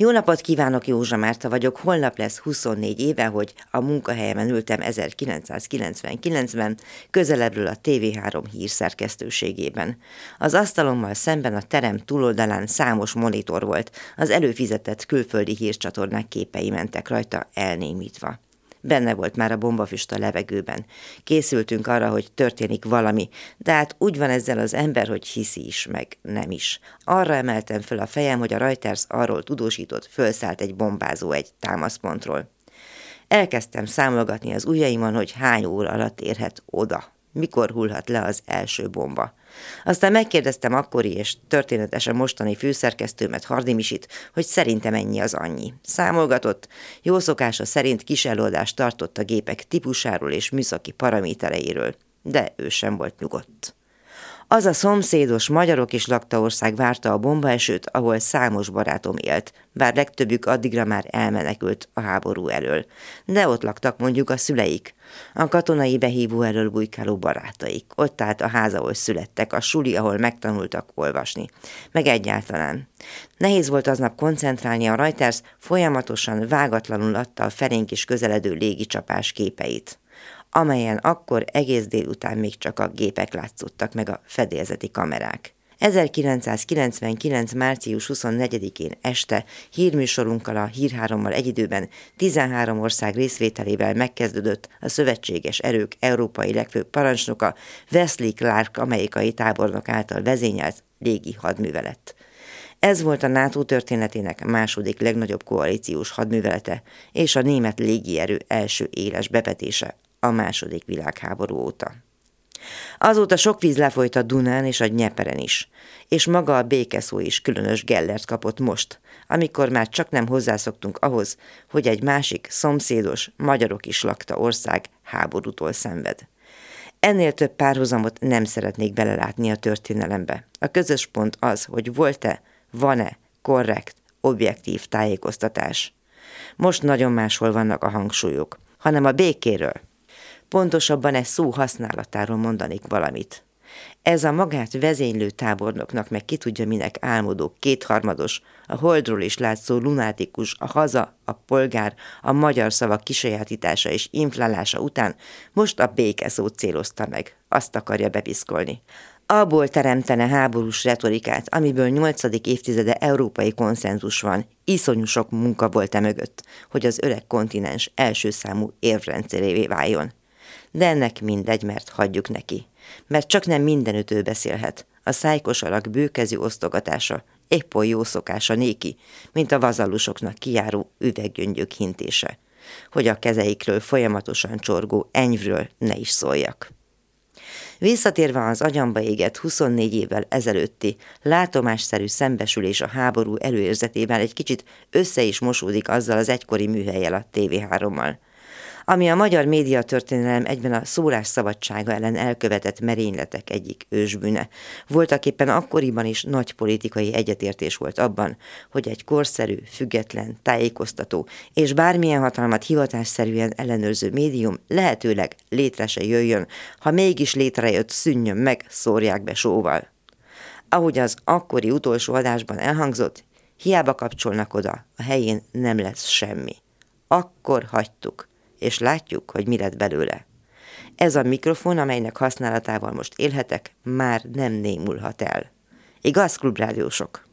Jó napot kívánok, Józsa Márta vagyok. Holnap lesz 24 éve, hogy a munkahelyemen ültem 1999-ben, közelebbről a TV3 hírszerkesztőségében. Az asztalommal szemben a terem túloldalán számos monitor volt, az előfizetett külföldi hírcsatornák képei mentek rajta elnémítva. Benne volt már a bombafüst a levegőben. Készültünk arra, hogy történik valami, de hát úgy van ezzel az ember, hogy hiszi is, meg nem is. Arra emeltem föl a fejem, hogy a Reuters arról tudósított, fölszállt egy bombázó egy támaszpontról. Elkezdtem számolgatni az ujjaimon, hogy hány óra alatt érhet oda mikor hullhat le az első bomba. Aztán megkérdeztem akkori és történetesen mostani főszerkesztőmet, Hardi Misit, hogy szerintem ennyi az annyi. Számolgatott, jó szokása szerint kis előadást tartott a gépek típusáról és műszaki paramétereiről, de ő sem volt nyugodt. Az a szomszédos magyarok is lakta ország várta a bombaesőt, ahol számos barátom élt, bár legtöbbük addigra már elmenekült a háború elől. De ott laktak mondjuk a szüleik, a katonai behívó elől bujkáló barátaik. Ott állt a ház, ahol születtek, a suli, ahol megtanultak olvasni. Meg egyáltalán. Nehéz volt aznap koncentrálni a Reuters, folyamatosan vágatlanul adta a felénk is közeledő légicsapás képeit amelyen akkor egész délután még csak a gépek látszottak meg a fedélzeti kamerák. 1999. március 24-én este hírműsorunkkal a Hírhárommal egy időben 13 ország részvételével megkezdődött a szövetséges erők európai legfőbb parancsnoka Wesley Clark amerikai tábornok által vezényelt légi hadművelet. Ez volt a NATO történetének második legnagyobb koalíciós hadművelete és a német légierő első éles bevetése a második világháború óta. Azóta sok víz lefolyt a Dunán és a Nyeperen is, és maga a békeszó is különös gellert kapott most, amikor már csak nem hozzászoktunk ahhoz, hogy egy másik, szomszédos, magyarok is lakta ország háborútól szenved. Ennél több párhuzamot nem szeretnék belelátni a történelembe. A közös pont az, hogy volt-e, van-e korrekt, objektív tájékoztatás. Most nagyon máshol vannak a hangsúlyok, hanem a békéről, Pontosabban egy szó használatáról mondanék valamit. Ez a magát vezénylő tábornoknak meg ki tudja minek álmodó, kétharmados, a holdról is látszó lunátikus, a haza, a polgár, a magyar szavak kisajátítása és inflálása után most a béke szót célozta meg. Azt akarja bepiszkolni. Abból teremtene háborús retorikát, amiből nyolcadik évtizede európai konszenzus van, iszonyú sok munka volt e mögött, hogy az öreg kontinens első számú érvrendszerévé váljon de ennek mindegy, mert hagyjuk neki. Mert csak nem mindenütt ő beszélhet. A szájkos alak bőkezű osztogatása épp oly jó szokása néki, mint a vazallusoknak kijáró üveggyöngyök hintése, hogy a kezeikről folyamatosan csorgó enyvről ne is szóljak. Visszatérve az agyamba égett 24 évvel ezelőtti látomásszerű szembesülés a háború előérzetével egy kicsit össze is mosódik azzal az egykori műhelyel a TV3-mal ami a magyar médiatörténelem egyben a szólás szabadsága ellen elkövetett merényletek egyik ősbűne. Voltak éppen akkoriban is nagy politikai egyetértés volt abban, hogy egy korszerű, független, tájékoztató és bármilyen hatalmat hivatásszerűen ellenőrző médium lehetőleg létre se jöjjön, ha mégis létrejött, szűnjön meg, szórják be sóval. Ahogy az akkori utolsó adásban elhangzott, hiába kapcsolnak oda, a helyén nem lesz semmi. Akkor hagytuk és látjuk, hogy mi lett belőle. Ez a mikrofon, amelynek használatával most élhetek, már nem némulhat el. Igaz, klubrádiósok?